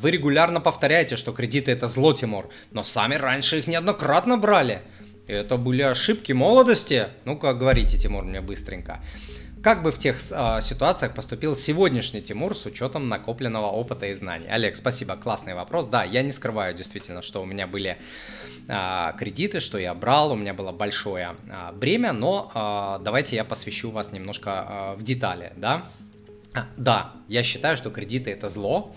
Вы регулярно повторяете, что кредиты это зло, Тимур, но сами раньше их неоднократно брали. Это были ошибки молодости. Ну-ка, говорите, Тимур, мне быстренько. Как бы в тех э, ситуациях поступил сегодняшний Тимур с учетом накопленного опыта и знаний? Олег, спасибо, классный вопрос. Да, я не скрываю действительно, что у меня были э, кредиты, что я брал, у меня было большое э, бремя, но э, давайте я посвящу вас немножко э, в детали, да? А, да, я считаю, что кредиты это зло,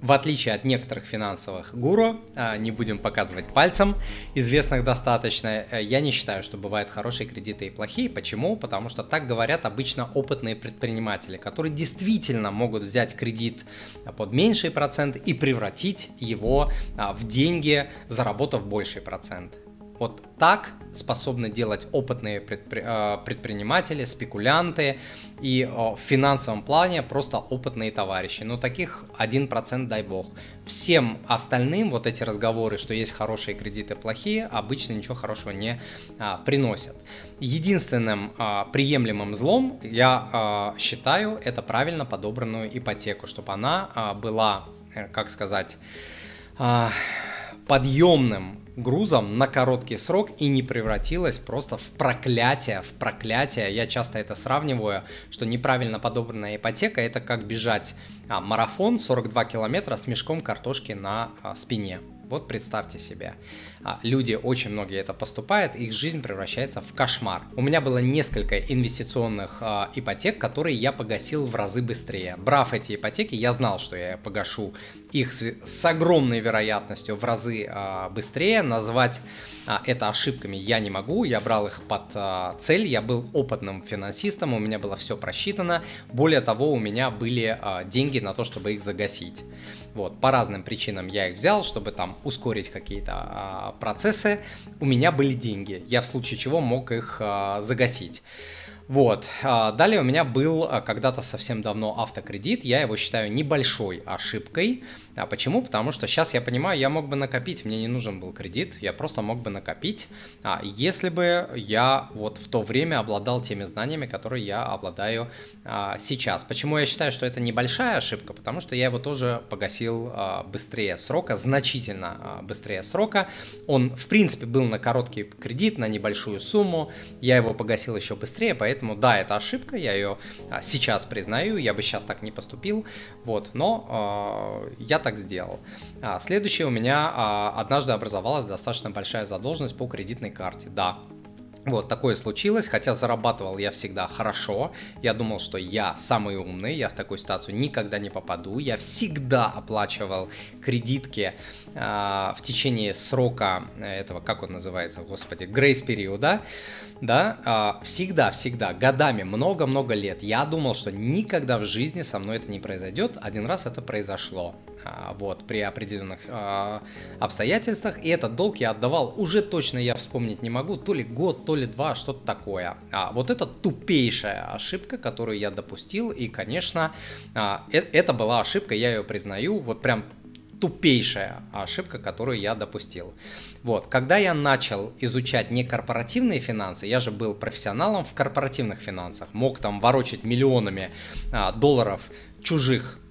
в отличие от некоторых финансовых гуру, а, не будем показывать пальцем, известных достаточно, э, я не считаю, что бывают хорошие кредиты и плохие. Почему? Потому что так говорят обычно опытные предприниматели, которые действительно могут взять кредит под меньший процент и превратить его а, в деньги, заработав больший процент. Вот так способны делать опытные предпри... Э, предприниматели, спекулянты и в финансовом плане просто опытные товарищи. Но таких 1% дай бог. Всем остальным вот эти разговоры, что есть хорошие кредиты, плохие, обычно ничего хорошего не а, приносят. Единственным а, приемлемым злом я а, считаю это правильно подобранную ипотеку, чтобы она а, была, э, как сказать, а, подъемным грузом на короткий срок и не превратилась просто в проклятие, в проклятие. Я часто это сравниваю, что неправильно подобранная ипотека это как бежать а, марафон 42 километра с мешком картошки на а, спине. Вот представьте себе. А, люди, очень многие это поступают, их жизнь превращается в кошмар. У меня было несколько инвестиционных а, ипотек, которые я погасил в разы быстрее. Брав эти ипотеки, я знал, что я погашу их с, с огромной вероятностью в разы а, быстрее. Назвать а, это ошибками я не могу. Я брал их под а, цель, я был опытным финансистом, у меня было все просчитано. Более того, у меня были а, деньги на то, чтобы их загасить. Вот, по разным причинам я их взял, чтобы там ускорить какие-то а, процессы. У меня были деньги, я в случае чего мог их а, загасить. Вот. А, далее у меня был а, когда-то совсем давно автокредит. Я его считаю небольшой ошибкой. А почему? Потому что сейчас я понимаю, я мог бы накопить, мне не нужен был кредит, я просто мог бы накопить, а, если бы я вот в то время обладал теми знаниями, которые я обладаю а, сейчас. Почему я считаю, что это небольшая ошибка? Потому что я его тоже погасил быстрее срока, значительно быстрее срока. Он, в принципе, был на короткий кредит, на небольшую сумму, я его погасил еще быстрее, поэтому да, это ошибка, я ее а, сейчас признаю, я бы сейчас так не поступил, вот, но а, я так сделал. А, следующее у меня а, однажды образовалась достаточно большая задолженность по кредитной карте. Да, вот, такое случилось, хотя зарабатывал я всегда хорошо. Я думал, что я самый умный, я в такую ситуацию никогда не попаду. Я всегда оплачивал кредитки э, в течение срока этого, как он называется, господи, грейс-периода. Да, э, всегда, всегда, годами, много-много лет. Я думал, что никогда в жизни со мной это не произойдет. Один раз это произошло. А, вот, при определенных э, обстоятельствах, и этот долг я отдавал, уже точно я вспомнить не могу, то ли год, то ли два, что-то такое. А, вот это тупейшая ошибка, которую я допустил, и, конечно, э, это была ошибка, я ее признаю, вот прям тупейшая ошибка, которую я допустил. Вот, когда я начал изучать не корпоративные финансы, я же был профессионалом в корпоративных финансах, мог там ворочать миллионами а, долларов чужих а,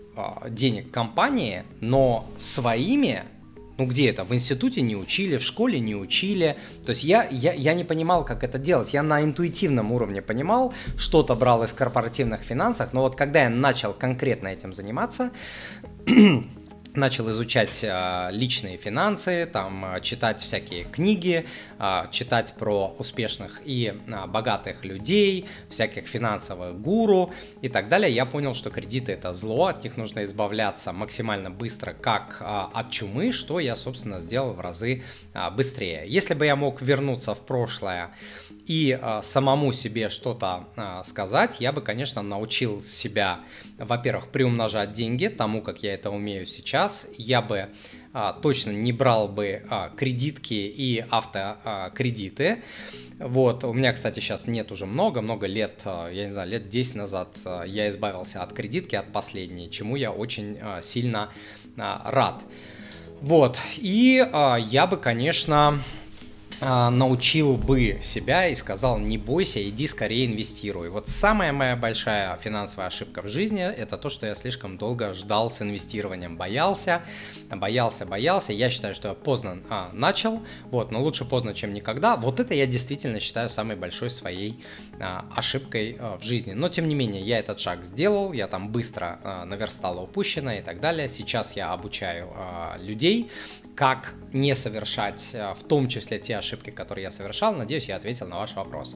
денег компании, но своими ну где это? В институте не учили, в школе не учили. То есть я, я, я не понимал, как это делать. Я на интуитивном уровне понимал, что-то брал из корпоративных финансов, но вот когда я начал конкретно этим заниматься, начал изучать а, личные финансы, там а, читать всякие книги, а, читать про успешных и богатых людей, всяких финансовых гуру и так далее, я понял, что кредиты это зло, от них нужно избавляться максимально быстро, как от чумы, что я, собственно, сделал в разы быстрее. Если бы я мог вернуться в прошлое и самому себе что-то сказать, я бы, конечно, научил себя, во-первых, приумножать деньги тому, как я это умею сейчас. Я бы а, точно не брал бы а, кредитки и автокредиты. Вот, у меня, кстати, сейчас нет уже много-много лет, а, я не знаю, лет 10 назад а, я избавился от кредитки, от последней, чему я очень а, сильно а, рад. Вот, и а, я бы, конечно, а, научил бы себя и сказал, не бойся, иди скорее инвестируй. Вот самая моя большая финансовая ошибка в жизни, это то, что я слишком долго ждал с инвестированием, боялся, боялся, боялся. Я считаю, что я поздно а, начал, вот, но лучше поздно, чем никогда. Вот это я действительно считаю самой большой своей а, ошибкой а, в жизни. Но, тем не менее, я этот шаг сделал, я там быстро а, наверстал упущенное и так далее. Сейчас я обучаю а, людей, как не совершать, а, в том числе те ошибки, которые я совершал. Надеюсь, я ответил на ваш вопрос.